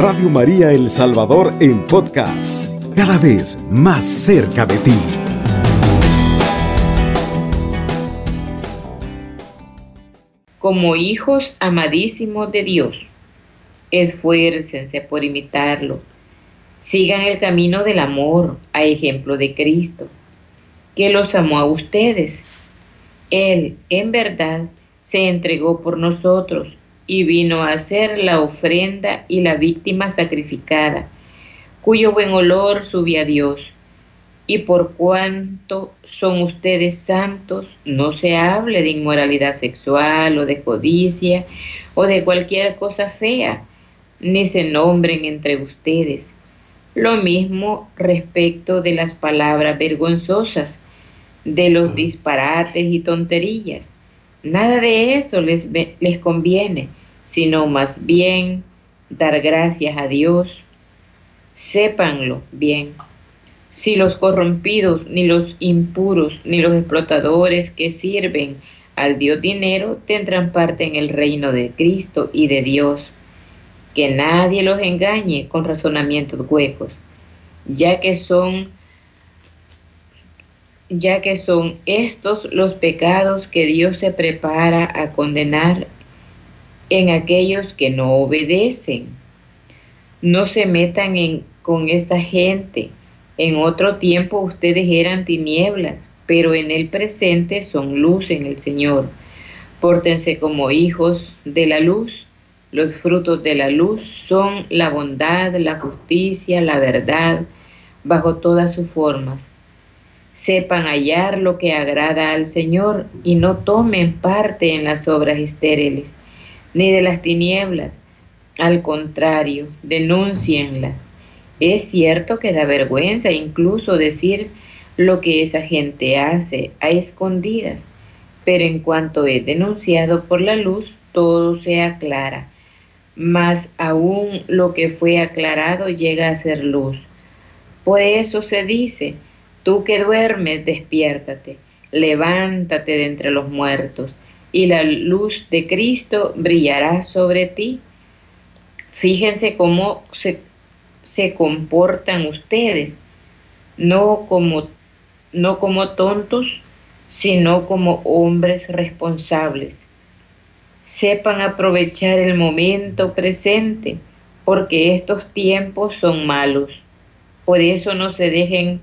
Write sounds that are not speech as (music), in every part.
Radio María El Salvador en podcast, cada vez más cerca de ti. Como hijos amadísimos de Dios, esfuércense por imitarlo. Sigan el camino del amor a ejemplo de Cristo, que los amó a ustedes. Él, en verdad, se entregó por nosotros y vino a ser la ofrenda y la víctima sacrificada, cuyo buen olor sube a Dios. Y por cuanto son ustedes santos, no se hable de inmoralidad sexual o de codicia o de cualquier cosa fea, ni se nombren entre ustedes. Lo mismo respecto de las palabras vergonzosas, de los disparates y tonterías. Nada de eso les, les conviene, sino más bien dar gracias a Dios. Sépanlo bien. Si los corrompidos, ni los impuros, ni los explotadores que sirven al Dios dinero tendrán parte en el reino de Cristo y de Dios. Que nadie los engañe con razonamientos huecos, ya que son ya que son estos los pecados que Dios se prepara a condenar en aquellos que no obedecen. No se metan en, con esta gente. En otro tiempo ustedes eran tinieblas, pero en el presente son luz en el Señor. Pórtense como hijos de la luz. Los frutos de la luz son la bondad, la justicia, la verdad, bajo todas sus formas. Sepan hallar lo que agrada al Señor y no tomen parte en las obras estériles ni de las tinieblas. Al contrario, denúncienlas. Es cierto que da vergüenza incluso decir lo que esa gente hace a escondidas, pero en cuanto es denunciado por la luz, todo se aclara. Más aún lo que fue aclarado llega a ser luz. Por eso se dice, tú que duermes, despiértate, levántate de entre los muertos y la luz de Cristo brillará sobre ti. Fíjense cómo se, se comportan ustedes, no como, no como tontos, sino como hombres responsables. Sepan aprovechar el momento presente, porque estos tiempos son malos. Por eso no se dejen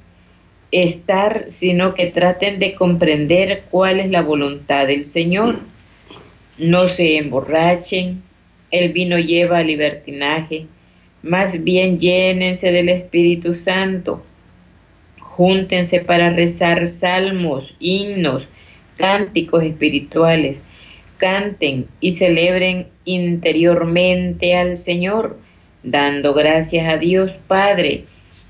estar, sino que traten de comprender cuál es la voluntad del Señor. No se emborrachen, el vino lleva libertinaje, más bien llénense del Espíritu Santo. Júntense para rezar salmos, himnos, cánticos espirituales. Canten y celebren interiormente al Señor, dando gracias a Dios Padre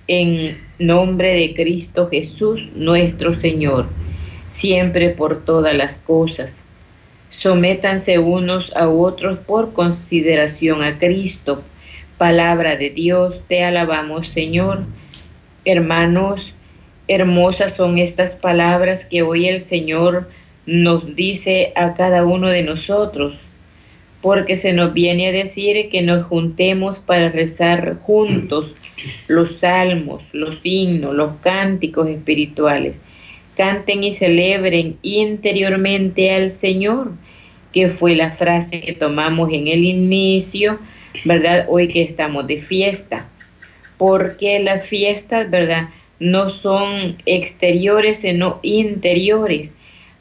en nombre de Cristo Jesús nuestro Señor, siempre por todas las cosas. Sométanse unos a otros por consideración a Cristo. Palabra de Dios, te alabamos Señor. Hermanos, hermosas son estas palabras que hoy el Señor nos dice a cada uno de nosotros porque se nos viene a decir que nos juntemos para rezar juntos los salmos, los himnos, los cánticos espirituales. Canten y celebren interiormente al Señor, que fue la frase que tomamos en el inicio, ¿verdad? Hoy que estamos de fiesta, porque las fiestas, ¿verdad? No son exteriores, sino interiores.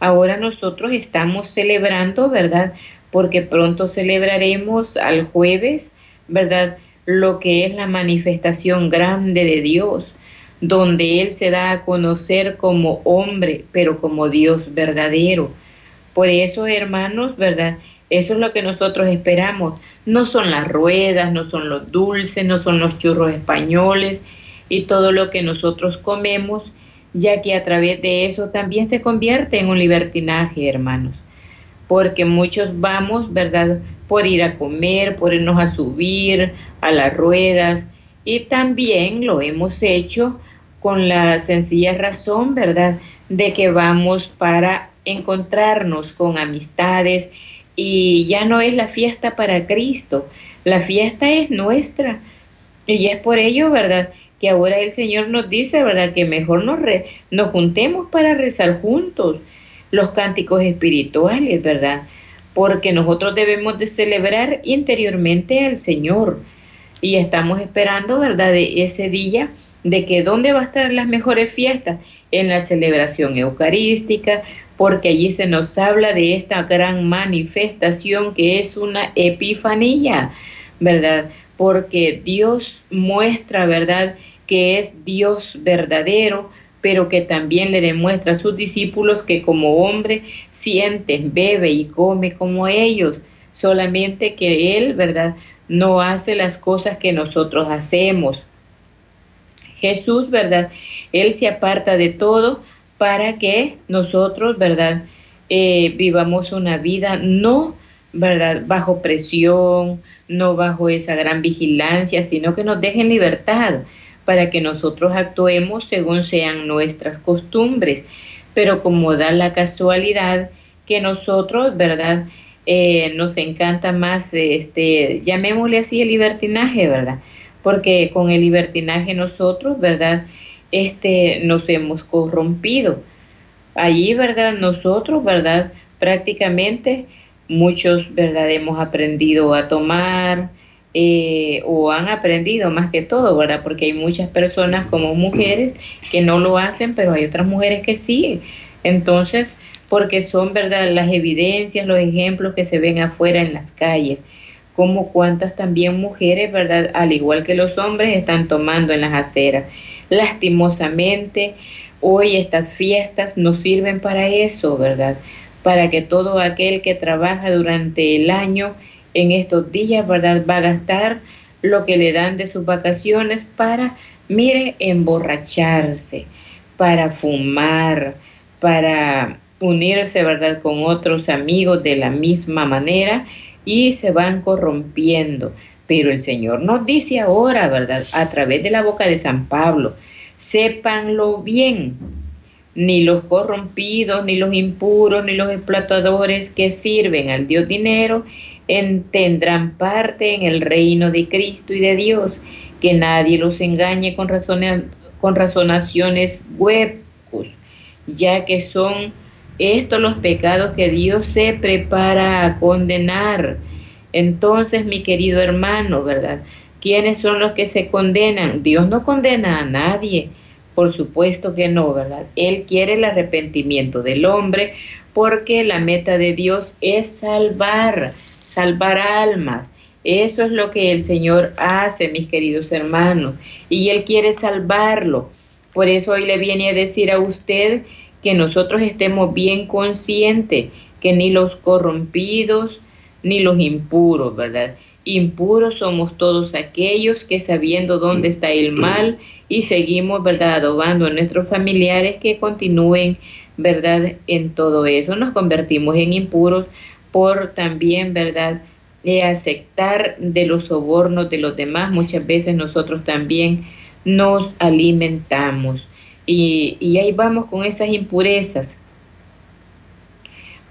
Ahora nosotros estamos celebrando, ¿verdad? Porque pronto celebraremos al jueves, ¿verdad? Lo que es la manifestación grande de Dios, donde Él se da a conocer como hombre, pero como Dios verdadero. Por eso, hermanos, ¿verdad? Eso es lo que nosotros esperamos. No son las ruedas, no son los dulces, no son los churros españoles y todo lo que nosotros comemos, ya que a través de eso también se convierte en un libertinaje, hermanos porque muchos vamos, ¿verdad? Por ir a comer, por irnos a subir a las ruedas y también lo hemos hecho con la sencilla razón, ¿verdad? De que vamos para encontrarnos con amistades y ya no es la fiesta para Cristo, la fiesta es nuestra, Y es por ello, ¿verdad? Que ahora el Señor nos dice, ¿verdad? Que mejor nos, nos juntemos para rezar juntos los cánticos espirituales, ¿verdad? Porque nosotros debemos de celebrar interiormente al Señor. Y estamos esperando, ¿verdad? De ese día de que dónde va a estar las mejores fiestas en la celebración eucarística, porque allí se nos habla de esta gran manifestación que es una epifanía, ¿verdad? Porque Dios muestra, ¿verdad? Que es Dios verdadero, pero que también le demuestra a sus discípulos que como hombre siente, bebe y come como ellos, solamente que Él, ¿verdad? No hace las cosas que nosotros hacemos. Jesús, ¿verdad? Él se aparta de todo para que nosotros, ¿verdad? Eh, vivamos una vida no, ¿verdad? Bajo presión, no bajo esa gran vigilancia, sino que nos dejen libertad para que nosotros actuemos según sean nuestras costumbres. Pero como da la casualidad que nosotros, ¿verdad? Eh, nos encanta más, este, llamémosle así el libertinaje, ¿verdad? Porque con el libertinaje nosotros, ¿verdad? este, nos hemos corrompido. Allí, ¿verdad? Nosotros, ¿verdad? Prácticamente muchos, ¿verdad? Hemos aprendido a tomar eh, o han aprendido más que todo, ¿verdad? Porque hay muchas personas como mujeres que no lo hacen, pero hay otras mujeres que sí. Entonces, porque son, ¿verdad? Las evidencias, los ejemplos que se ven afuera en las calles como cuántas también mujeres, ¿verdad? Al igual que los hombres, están tomando en las aceras. Lastimosamente, hoy estas fiestas nos sirven para eso, ¿verdad? Para que todo aquel que trabaja durante el año en estos días, ¿verdad? Va a gastar lo que le dan de sus vacaciones para, mire, emborracharse, para fumar, para unirse, ¿verdad?, con otros amigos de la misma manera y se van corrompiendo. Pero el Señor nos dice ahora, ¿verdad? A través de la boca de San Pablo, sépanlo bien, ni los corrompidos, ni los impuros, ni los explotadores que sirven al Dios dinero tendrán parte en el reino de Cristo y de Dios, que nadie los engañe con, con razonaciones huecos, ya que son estos los pecados que Dios se prepara a condenar entonces, mi querido hermano, ¿verdad? ¿Quiénes son los que se condenan? Dios no condena a nadie, por supuesto que no, ¿verdad? Él quiere el arrepentimiento del hombre porque la meta de Dios es salvar, salvar almas. Eso es lo que el Señor hace, mis queridos hermanos, y Él quiere salvarlo. Por eso hoy le viene a decir a usted que nosotros estemos bien conscientes que ni los corrompidos, ni los impuros, ¿verdad? Impuros somos todos aquellos que sabiendo dónde está el mal y seguimos, ¿verdad?, adobando a nuestros familiares que continúen, ¿verdad?, en todo eso. Nos convertimos en impuros por también, ¿verdad?, de aceptar de los sobornos de los demás. Muchas veces nosotros también nos alimentamos. Y, y ahí vamos con esas impurezas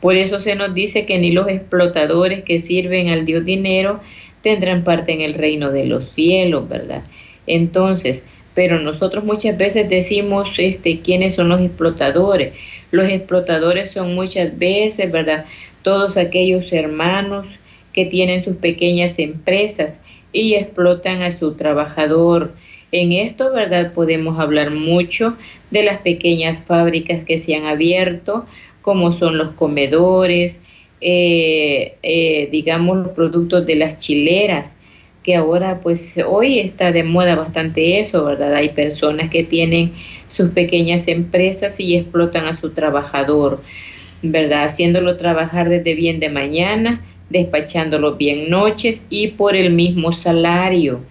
por eso se nos dice que ni los explotadores que sirven al Dios dinero tendrán parte en el reino de los cielos, ¿verdad? Entonces, pero nosotros muchas veces decimos este quiénes son los explotadores. Los explotadores son muchas veces, ¿verdad? Todos aquellos hermanos que tienen sus pequeñas empresas y explotan a su trabajador. En esto, ¿verdad? Podemos hablar mucho de las pequeñas fábricas que se han abierto como son los comedores, eh, eh, digamos los productos de las chileras, que ahora pues hoy está de moda bastante eso, ¿verdad? Hay personas que tienen sus pequeñas empresas y explotan a su trabajador, ¿verdad? Haciéndolo trabajar desde bien de mañana, despachándolo bien noches y por el mismo salario.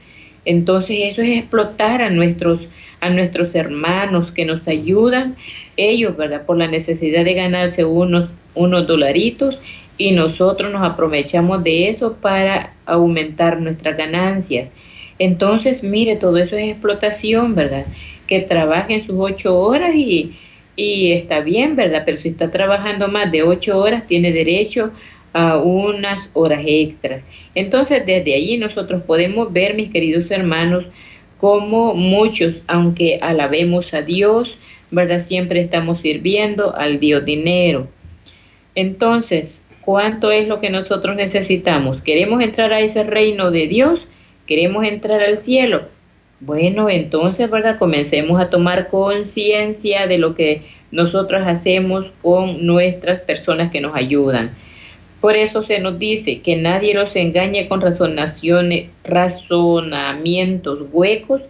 Entonces eso es explotar a nuestros, a nuestros hermanos que nos ayudan ellos, ¿verdad? Por la necesidad de ganarse unos, unos dolaritos y nosotros nos aprovechamos de eso para aumentar nuestras ganancias. Entonces, mire, todo eso es explotación, ¿verdad? Que trabajen sus ocho horas y, y está bien, ¿verdad? Pero si está trabajando más de ocho horas, tiene derecho a unas horas extras. Entonces, desde allí nosotros podemos ver, mis queridos hermanos, como muchos, aunque alabemos a Dios, ¿verdad? Siempre estamos sirviendo al Dios dinero. Entonces, ¿cuánto es lo que nosotros necesitamos? ¿Queremos entrar a ese reino de Dios? ¿Queremos entrar al cielo? Bueno, entonces, ¿verdad? Comencemos a tomar conciencia de lo que nosotros hacemos con nuestras personas que nos ayudan. Por eso se nos dice que nadie los engañe con razonaciones, razonamientos huecos,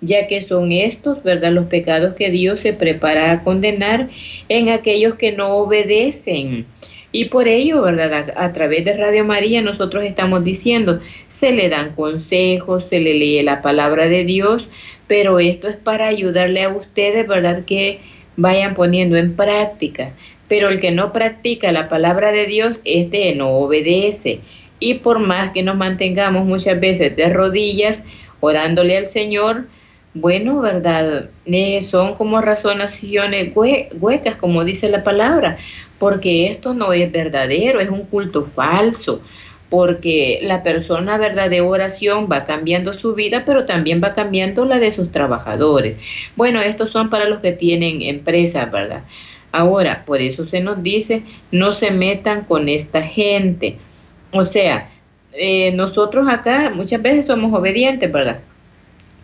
ya que son estos, ¿verdad?, los pecados que Dios se prepara a condenar en aquellos que no obedecen. Y por ello, ¿verdad? A, través de Radio María nosotros estamos diciendo, se le dan consejos, se le lee la palabra de Dios, pero esto es para ayudarle a ustedes, ¿verdad? Que vayan poniendo en práctica. Pero el que no practica la palabra de Dios, este no obedece. Y por más que nos mantengamos muchas veces de rodillas, orándole al Señor, bueno, ¿verdad? Son como razonaciones huecas, como dice la palabra, porque esto no es verdadero, es un culto falso, porque la persona, ¿verdad?, de oración va cambiando su vida, pero también va cambiando la de sus trabajadores. Bueno, estos son para los que tienen empresas, ¿verdad? Ahora, por eso se nos dice, no se metan con esta gente. O sea, eh, nosotros acá muchas veces somos obedientes, ¿verdad?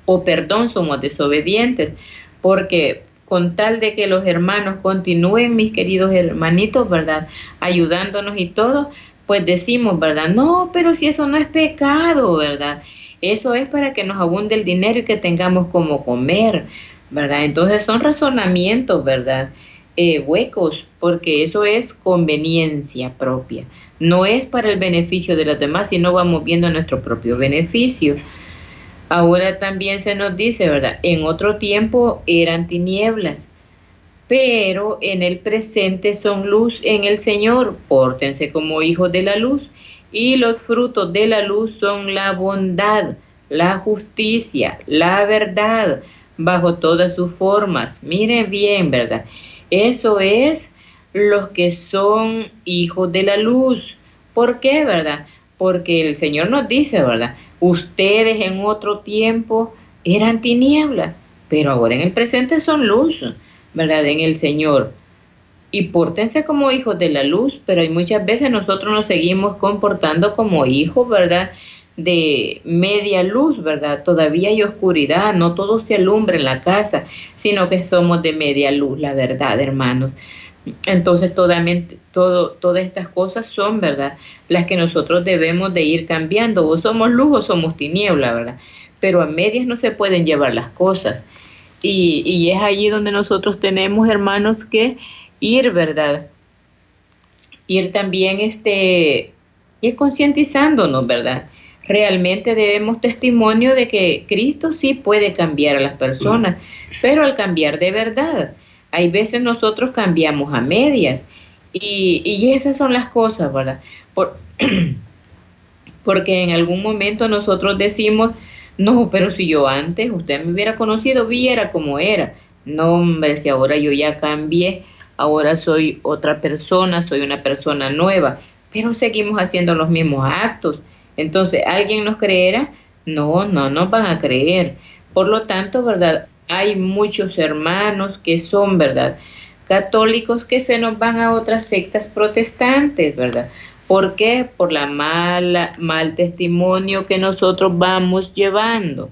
O perdón, somos desobedientes, porque con tal de que los hermanos continúen, mis queridos hermanitos, ¿verdad? Ayudándonos y todo, pues decimos, ¿verdad? No, pero si eso no es pecado, ¿verdad? Eso es para que nos abunde el dinero y que tengamos como comer, ¿verdad? Entonces son razonamientos, ¿verdad? Eh, huecos, porque eso es conveniencia propia. No es para el beneficio de los demás, sino vamos viendo nuestro propio beneficio. Ahora también se nos dice, ¿verdad? En otro tiempo eran tinieblas, pero en el presente son luz en el Señor. Pórtense como hijos de la luz. Y los frutos de la luz son la bondad, la justicia, la verdad, bajo todas sus formas. Miren bien, ¿verdad? Eso es los que son hijos de la luz. ¿Por qué, verdad? Porque el Señor nos dice, ¿verdad? Ustedes en otro tiempo eran tinieblas, pero ahora en el presente son luz, ¿verdad? En el Señor. Y pórtense como hijos de la luz, pero muchas veces nosotros nos seguimos comportando como hijos, ¿verdad? de media luz, ¿verdad? Todavía hay oscuridad, no todo se alumbra en la casa, sino que somos de media luz, la verdad, hermanos. Entonces, todo, todas estas cosas son, ¿verdad? Las que nosotros debemos de ir cambiando. O somos luz o somos tiniebla, ¿verdad? Pero a medias no se pueden llevar las cosas. Y, y es allí donde nosotros tenemos, hermanos, que ir, ¿verdad? Ir también, este, ir concientizándonos, ¿verdad? realmente debemos testimonio de que Cristo sí puede cambiar a las personas, pero al cambiar de verdad. Hay veces nosotros cambiamos a medias y, y esas son las cosas, ¿verdad? Por, (clears throat) porque en algún momento nosotros decimos, no, pero si yo antes usted me hubiera conocido, viera cómo era. No, hombre, si ahora yo ya cambié, ahora soy otra persona, soy una persona nueva, pero seguimos haciendo los mismos actos entonces, ¿alguien nos creerá? No, no nos van a creer. Por lo tanto, ¿verdad? Hay muchos hermanos que son, ¿verdad? Católicos que se nos van a otras sectas protestantes, ¿verdad? ¿Por qué? Por la mala, mal testimonio que nosotros vamos llevando.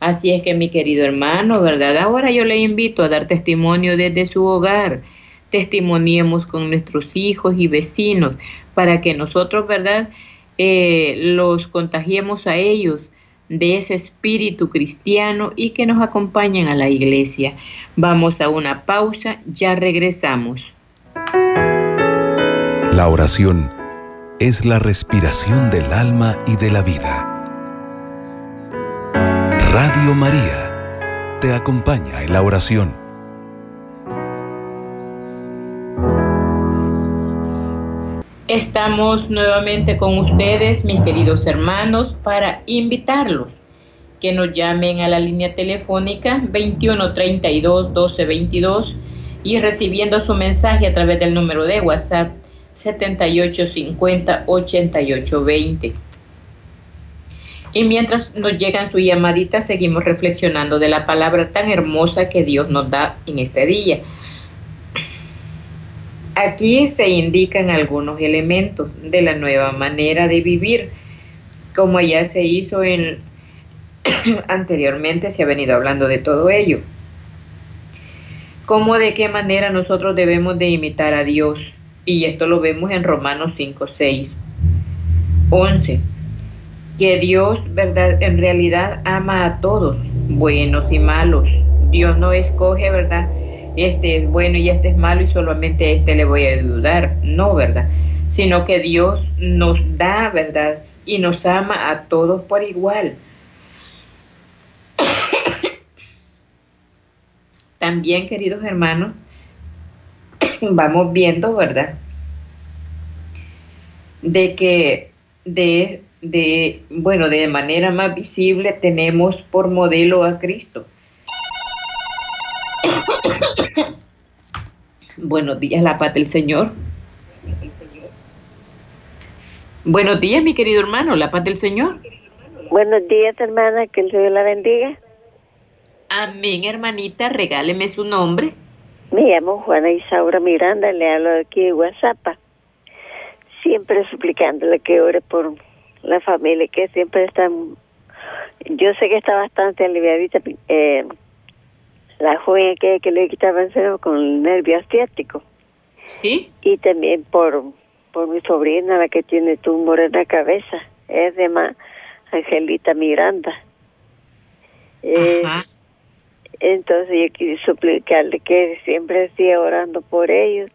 Así es que mi querido hermano, ¿verdad? Ahora yo le invito a dar testimonio desde su hogar. Testimoniemos con nuestros hijos y vecinos para que nosotros, ¿verdad? Eh, los contagiemos a ellos de ese espíritu cristiano y que nos acompañen a la iglesia. Vamos a una pausa, ya regresamos. La oración es la respiración del alma y de la vida. Radio María te acompaña en la oración. Estamos nuevamente con ustedes, mis queridos hermanos, para invitarlos que nos llamen a la línea telefónica 2132 1222 y recibiendo su mensaje a través del número de WhatsApp 7850 8820. Y mientras nos llegan sus llamaditas, seguimos reflexionando de la palabra tan hermosa que Dios nos da en este día. Aquí se indican algunos elementos de la nueva manera de vivir, como ya se hizo en (clears throat) anteriormente, se ha venido hablando de todo ello. Cómo de qué manera nosotros debemos de imitar a Dios. Y esto lo vemos en Romanos 5, 6, 11. Que Dios, verdad, en realidad ama a todos, buenos y malos. Dios no escoge, ¿verdad? Este es bueno y este es malo y solamente este le voy a ayudar. No, ¿verdad? Sino que Dios nos da, ¿verdad? Y nos ama a todos por igual. (coughs) También, queridos hermanos, (coughs) vamos viendo, ¿verdad? De que de, de, bueno, de manera más visible tenemos por modelo a Cristo Buenos días, la paz del Señor. Buenos días, mi querido hermano, la paz del Señor. Buenos días, hermana, que el Señor la bendiga. Amén, hermanita, regáleme su nombre. Me llamo Juana Isaura Miranda, le hablo de aquí de WhatsApp. Siempre suplicándole que ore por la familia, que siempre está... Yo sé que está bastante aliviadita, eh, la joven que, que le quitaba el cerebro con el nervio asiático. Sí. Y también por, por mi sobrina, la que tiene tumor en la cabeza. Es de más Angelita Miranda. Eh, entonces yo quiero suplicarle que siempre siga orando por ellos.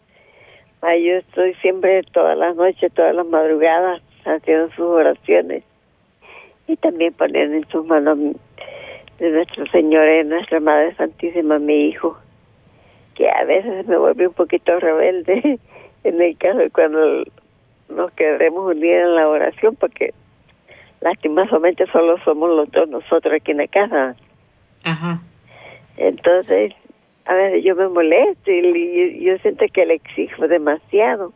Ah, yo estoy siempre todas las noches, todas las madrugadas haciendo sus oraciones y también poniendo en sus manos de nuestro Señor y nuestra Madre Santísima, mi hijo, que a veces me vuelve un poquito rebelde (laughs) en el caso de cuando nos queremos unir en la oración, porque lastimosamente solo somos los dos nosotros aquí en la casa. Ajá. Entonces, a veces yo me molesto y yo, siento que le exijo demasiado.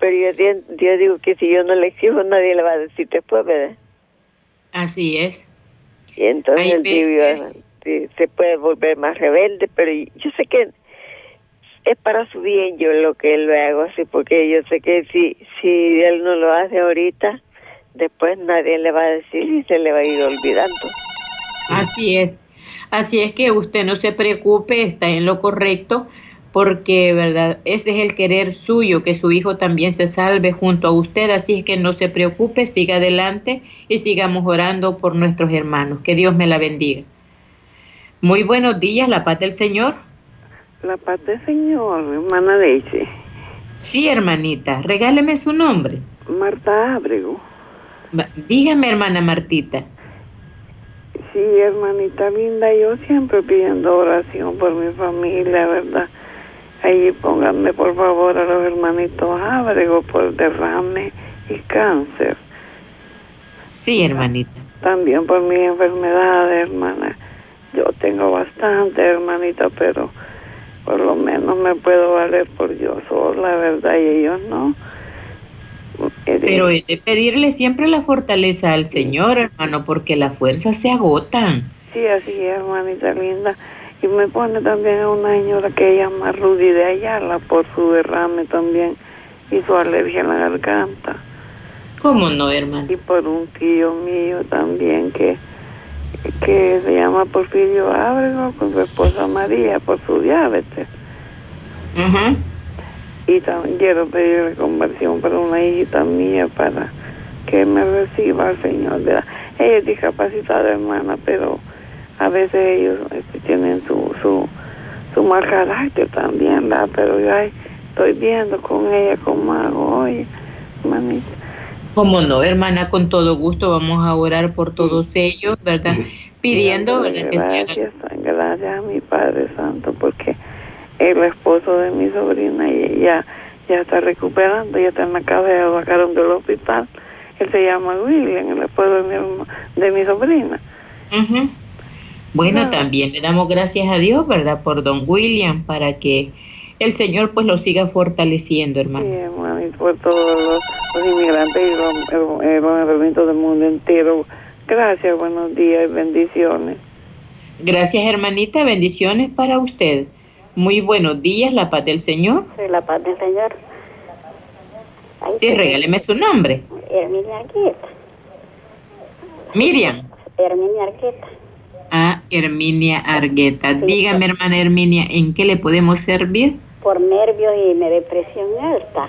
Pero yo, yo digo que si yo no le exijo, nadie le va a decir después, ¿verdad? Así es. Y entonces el tibio se puede volver más rebelde, pero yo sé que es para su bien yo lo que él lo hago así, porque yo sé que si, si él no lo hace ahorita, después nadie le va a decir y se le va a ir olvidando. Así es. Así es que usted no se preocupe, está en lo correcto porque, ¿verdad? Ese es el querer suyo, que su hijo también se salve junto a usted, así es que no se preocupe, siga adelante y sigamos orando por nuestros hermanos. Que Dios me la bendiga. Muy buenos días, la paz del Señor. La paz del Señor, hermana Daisy. Sí, hermanita, regáleme su nombre. Marta Ábrego. Dígame, hermana Martita. Sí, hermanita linda, yo siempre pidiendo oración por mi familia, ¿verdad? Ahí pónganme por favor a los hermanitos Ábrego por derrame y cáncer. Sí, hermanita. También por mi enfermedad, hermana. Yo tengo bastante, hermanita, pero por lo menos me puedo valer por yo sola, ¿verdad? Y ellos no. Pero he de pedirle siempre la fortaleza al Señor, hermano, porque las fuerzas se agotan. Sí, así es, hermanita linda. Y me pone también a una señora que llama Rudy de Ayala por su derrame también y su alergia en la garganta. ¿Cómo no, hermano? Y por un tío mío también que, que se llama Porfirio Ábrego con su esposa María por su diabetes. Y también quiero pedirle conversión para una hijita mía para que me reciba al Señor. Ella es discapacitada, hermana, pero a veces ellos este, tienen su, su, su mal carácter también, ¿verdad? Pero yo estoy viendo con ella cómo hago hoy, manita. Como no, hermana, con todo gusto vamos a orar por todos ellos, ¿verdad? Pidiendo, ¿verdad? Gracias, gracias a mi Padre Santo, porque el esposo de mi sobrina y ya, ya está recuperando, ya está en la cabeza, lo sacaron del hospital. Él se llama William, el esposo de mi, de mi sobrina. Bueno, también le damos gracias a Dios, ¿verdad? Por don William, para que el Señor pues lo siga fortaleciendo, hermano. Sí, hermano, y por todos los, inmigrantes y los, hermanitos del mundo entero. Gracias, buenos días y bendiciones. Gracias, hermanita, bendiciones para usted. Muy buenos días, la paz del Señor. Sí, la paz del Señor. sí, regáleme su nombre. Herminia Arqueta. Miriam. Herminia Arqueta. Ah, Herminia Argueta. Dígame, hermana Herminia, ¿en qué le podemos servir? Por nervios y depresión alta.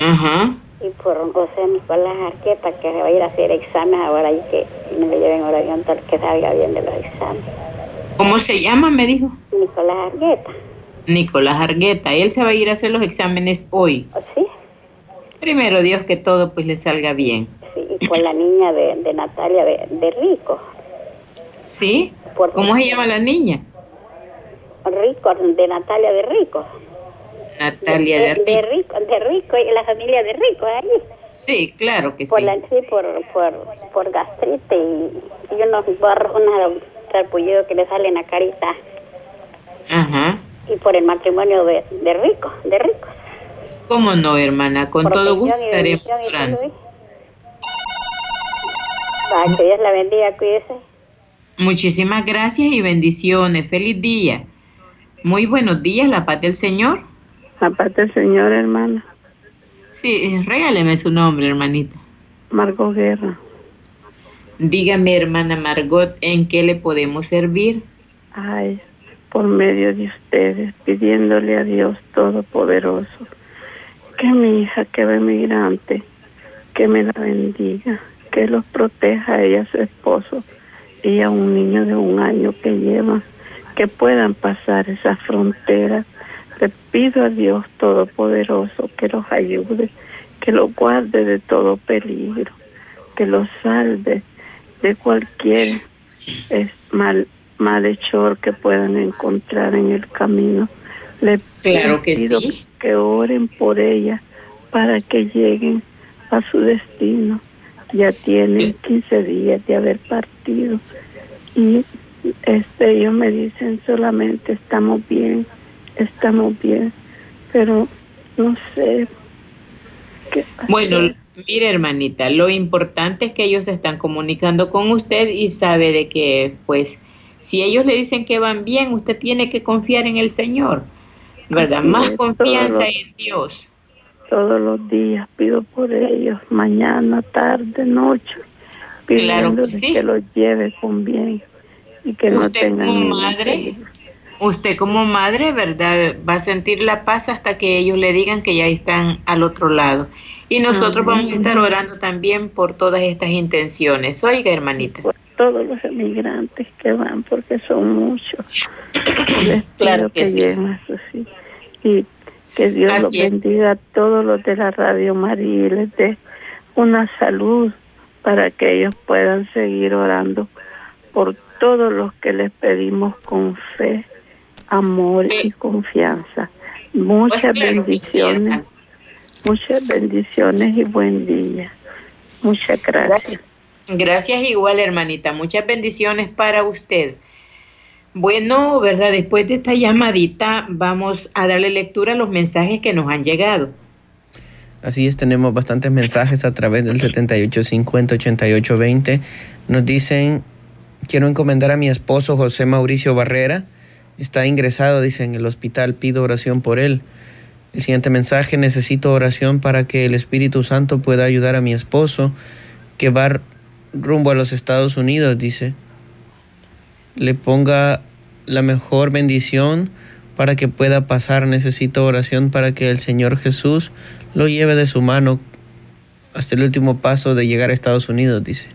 Ajá. Y por José Nicolás Arqueta, que se va a ir a hacer exámenes ahora y que me lo lleven oración tal que salga bien de los exámenes. ¿Cómo se llama, me dijo? Nicolás Argueta. Nicolás Argueta. Él se va a ir a hacer los exámenes hoy. Sí. Primero Dios que todo pues le salga bien. Sí, y por la niña de, de Natalia de, de Rico. ¿Sí? ¿Cómo se llama la niña? Rico, de Natalia de Rico. Natalia de, Rico. De Rico, de Rico, y la familia de Rico, ahí. Sí, claro que por sí. La, sí, por, por, por gastrite y, y unos barros, unos sarpullidos que le salen a carita. Ajá. Y por el matrimonio de, de Rico, de Rico. ¿Cómo no, hermana? Con todo gusto estaremos orando. que Dios la bendiga, cuídese. Muchísimas gracias y bendiciones. Feliz día. Muy buenos días, la paz del Señor. La paz del Señor, hermana. Sí, regáleme su nombre, hermanita. Margot Guerra. Dígame, hermana Margot, ¿en qué le podemos servir? Ay, por medio de ustedes, pidiéndole a Dios Todopoderoso que mi hija que va emigrante, que me la bendiga, que los proteja a ella, a su esposo y a un niño de un año que lleva, que puedan pasar esa frontera. Le pido a Dios Todopoderoso que los ayude, que los guarde de todo peligro, que los salve de cualquier mal, malhechor que puedan encontrar en el camino. Le claro que pido sí. que oren por ella para que lleguen a su destino ya tienen 15 días de haber partido. Y este ellos me dicen solamente estamos bien, estamos bien, pero no sé qué Bueno, mire hermanita, lo importante es que ellos están comunicando con usted y sabe de que pues si ellos le dicen que van bien, usted tiene que confiar en el Señor, ¿verdad? Más confianza en Dios. Todos los días pido por ellos, mañana, tarde, noche, Claro que sí. que los lleve con bien y que no tengan como madre, usted como madre, ¿verdad? Va a sentir la paz hasta que ellos le digan que ya están al otro lado. Y nosotros Amén. vamos a estar orando también por todas estas intenciones. Oiga, hermanita. por todos los emigrantes que van, porque son muchos. (coughs) Les Claro que sí. lleguen a sus hijos. Y que Dios los es. bendiga a todos los de la Radio María y les dé una salud para que ellos puedan seguir orando por todos los que les pedimos con fe, amor Sí. y confianza. Pues Muchas claro bendiciones, muchas bendiciones y buen día. Muchas gracias. Gracias. Gracias igual, hermanita. Muchas bendiciones para usted. Bueno, ¿verdad? Después de esta llamadita vamos a darle lectura a los mensajes que nos han llegado. Así es, tenemos bastantes mensajes a través del 7850-8820. Nos dicen, quiero encomendar a mi esposo José Mauricio Barrera. Está ingresado, dice, en el hospital. Pido oración por él. El siguiente mensaje, necesito oración para que el Espíritu Santo pueda ayudar a mi esposo que va rumbo a los Estados Unidos, dice. Le ponga la mejor bendición para que pueda pasar. Necesito oración para que el Señor Jesús lo lleve de su mano hasta el último paso de llegar a Estados Unidos, dice.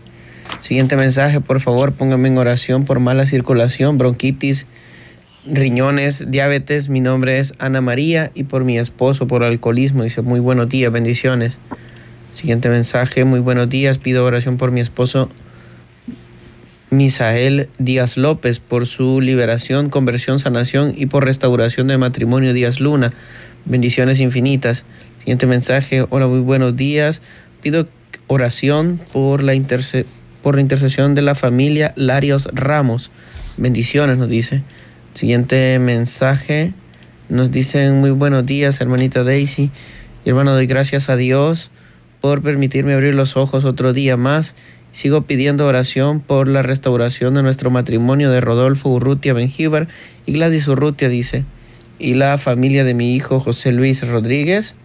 Siguiente mensaje, por favor, póngame en oración por mala circulación, bronquitis, riñones, diabetes. Mi nombre es Ana María y por mi esposo por alcoholismo. Dice, muy buenos días, bendiciones. Siguiente mensaje, muy buenos días, pido oración por mi esposo Misael Díaz López por su liberación, conversión, sanación y por restauración de matrimonio Díaz Luna. Bendiciones infinitas. Siguiente mensaje, hola, muy buenos días. Pido oración por la, interce por la intercesión de la familia Larios Ramos. Bendiciones, nos dice. Siguiente mensaje. Nos dicen muy buenos días, hermanita Daisy. Y hermano, doy gracias a Dios por permitirme abrir los ojos otro día más. Sigo pidiendo oración por la restauración de nuestro matrimonio de Rodolfo Urrutia Benjíbar y Gladys Urrutia, dice, y la familia de mi hijo José Luis Rodríguez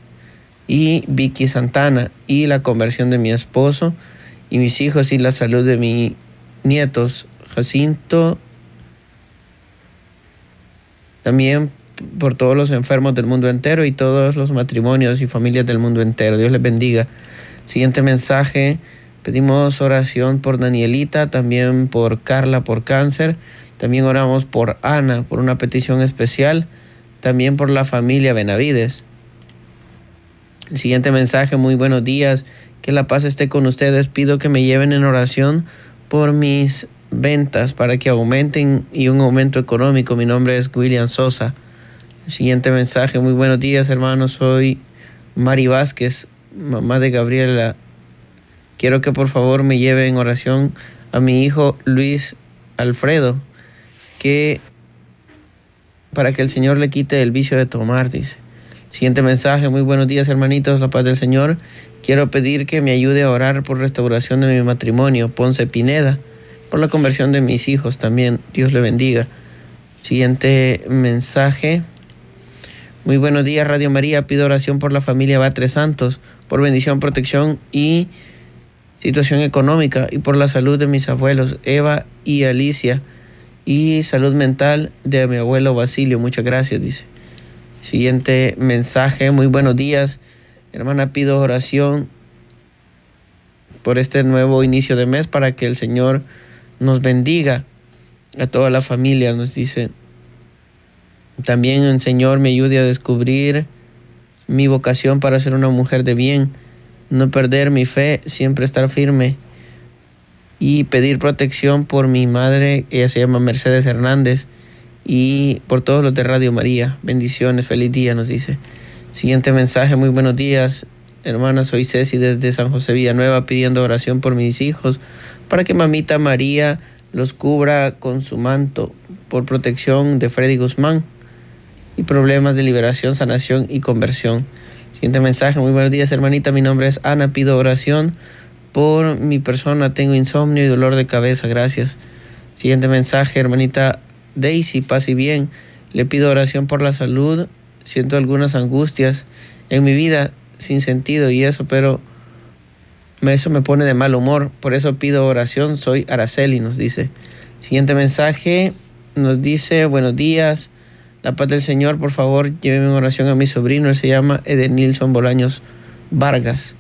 y Vicky Santana y la conversión de mi esposo y mis hijos y la salud de mis nietos Jacinto también por todos los enfermos del mundo entero y todos los matrimonios y familias del mundo entero. Dios les bendiga. Siguiente mensaje. Pedimos oración por Danielita, también por Carla por cáncer. También oramos por Ana, por una petición especial. También por la familia Benavides. El siguiente mensaje, muy buenos días. Que la paz esté con ustedes. Pido que me lleven en oración por mis ventas para que aumenten y un aumento económico. Mi nombre es William Sosa. Siguiente mensaje, muy buenos días hermanos, soy Mari Vázquez, mamá de Gabriela. Quiero que por favor me lleve en oración a mi hijo Luis Alfredo, que para que el Señor le quite el vicio de tomar, dice. Siguiente mensaje, muy buenos días hermanitos, la paz del Señor. Quiero pedir que me ayude a orar por restauración de mi matrimonio, Ponce Pineda, por la conversión de mis hijos también, Dios le bendiga. Siguiente mensaje, muy buenos días, Radio María. Pido oración por la familia Batres Santos, por bendición, protección y situación económica y por la salud de mis abuelos, Eva y Alicia, y salud mental de mi abuelo Basilio. Muchas gracias, dice. Siguiente mensaje. Muy buenos días. Hermana, pido oración por este nuevo inicio de mes para que el Señor nos bendiga a toda la familia, nos dice también el Señor me ayude a descubrir mi vocación para ser una mujer de bien, no perder mi fe, siempre estar firme y pedir protección por mi madre, ella se llama Mercedes Hernández, y por todos los de Radio María. Bendiciones, feliz día, nos dice. Siguiente mensaje, muy buenos días. Hermana, soy Ceci desde San José Villanueva pidiendo oración por mis hijos para que mamita María los cubra con su manto por protección de Freddy Guzmán y problemas de liberación, sanación y conversión. Siguiente mensaje, muy buenos días hermanita, mi nombre es Ana, pido oración por mi persona, tengo insomnio y dolor de cabeza, gracias. Siguiente mensaje, hermanita Daisy, paz y bien, le pido oración por la salud, siento algunas angustias en mi vida sin sentido y eso, pero eso me pone de mal humor, por eso pido oración, soy Araceli, nos dice. Siguiente mensaje, nos dice, buenos días, la paz del Señor, por favor, lléveme en oración a mi sobrino, él se llama Edenilson Bolaños Vargas,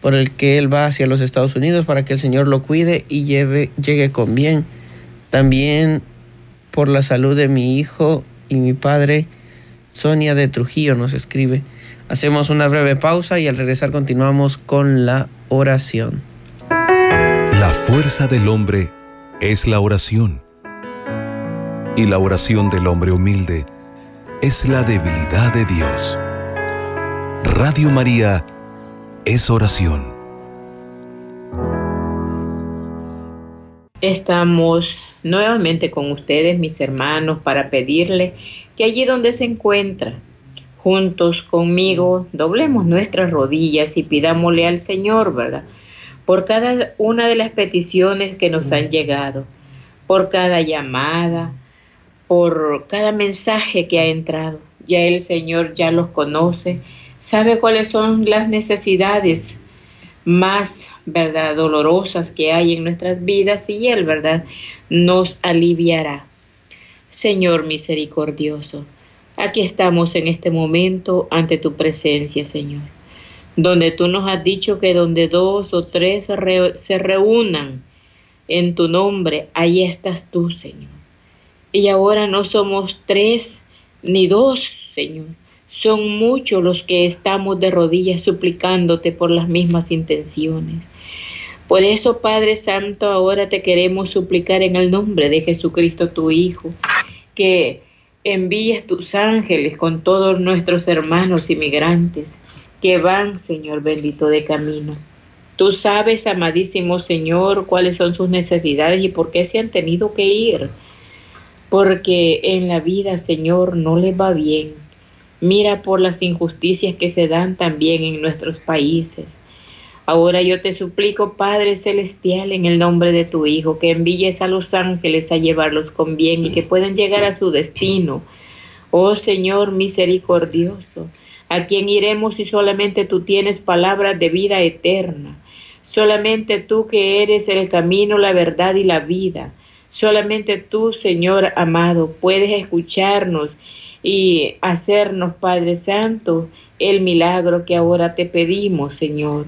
por el que él va hacia los Estados Unidos para que el Señor lo cuide y lleve, llegue con bien. También por la salud de mi hijo y mi padre, Sonia de Trujillo nos escribe. Hacemos una breve pausa y al regresar continuamos con la oración. La fuerza del hombre es la oración y la oración del hombre humilde es la debilidad de Dios. Radio María es oración. Estamos nuevamente con ustedes, mis hermanos, para pedirle que allí donde se encuentra, juntos conmigo, doblemos nuestras rodillas y pidámosle al Señor, ¿verdad? Por cada una de las peticiones que nos han llegado, por cada llamada, por cada mensaje que ha entrado. Ya el Señor ya los conoce, sabe cuáles son las necesidades más, ¿verdad?, dolorosas que hay en nuestras vidas y Él, ¿verdad?, nos aliviará. Señor misericordioso, aquí estamos en este momento ante tu presencia, Señor, donde tú nos has dicho que donde dos o tres se reúnan en tu nombre, ahí estás tú, Señor. Y ahora no somos tres ni dos, Señor. Son muchos los que estamos de rodillas suplicándote por las mismas intenciones. Por eso, Padre Santo, ahora te queremos suplicar en el nombre de Jesucristo, tu Hijo, que envíes tus ángeles con todos nuestros hermanos inmigrantes que van, Señor bendito, de camino. Tú sabes, amadísimo Señor, cuáles son sus necesidades y por qué se han tenido que ir porque en la vida, Señor, no les va bien. Mira por las injusticias que se dan también en nuestros países. Ahora yo te suplico, Padre Celestial, en el nombre de tu Hijo, que envíes a los ángeles a llevarlos con bien y que puedan llegar a su destino. Oh Señor misericordioso, ¿a quién iremos si solamente tú tienes palabras de vida eterna? Solamente tú que eres el camino, la verdad y la vida. Solamente tú, Señor amado, puedes escucharnos y hacernos, Padre Santo, el milagro que ahora te pedimos, Señor.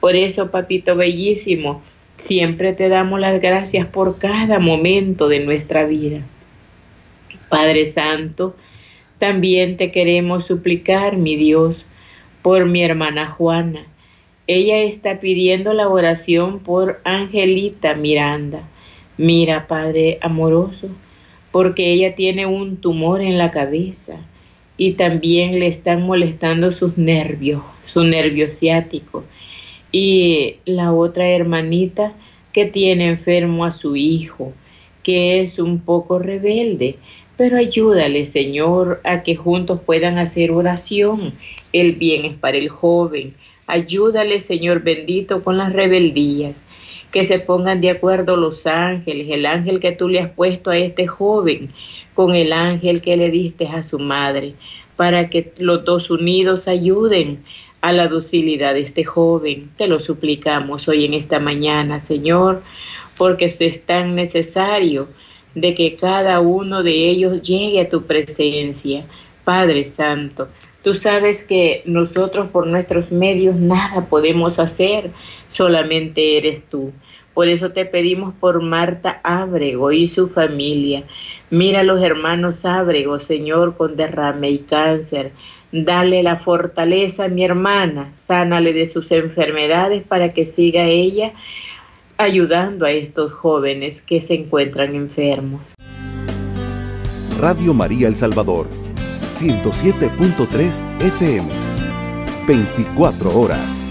Por eso, papito bellísimo, siempre te damos las gracias por cada momento de nuestra vida. Padre Santo, también te queremos suplicar, mi Dios, por mi hermana Juana. Ella está pidiendo la oración por Angelita Miranda. Mira, Padre amoroso, porque ella tiene un tumor en la cabeza y también le están molestando sus nervios, su nervio ciático y la otra hermanita que tiene enfermo a su hijo, que es un poco rebelde. Pero ayúdale, Señor, a que juntos puedan hacer oración. El bien es para el joven. Ayúdale, Señor bendito, con las rebeldías. Que se pongan de acuerdo los ángeles, el ángel que tú le has puesto a este joven, con el ángel que le diste a su madre, para que los dos unidos ayuden a la docilidad de este joven. Te lo suplicamos hoy en esta mañana, Señor, porque es tan necesario de que cada uno de ellos llegue a tu presencia. Padre Santo, tú sabes que nosotros por nuestros medios nada podemos hacer, solamente eres tú. Por eso te pedimos por Marta Ábrego y su familia. Mira a los hermanos Ábrego, Señor, con derrame y cáncer. Dale la fortaleza a mi hermana, sánale de sus enfermedades para que siga ella ayudando a estos jóvenes que se encuentran enfermos. Radio María El Salvador, 107.3 FM, 24 horas.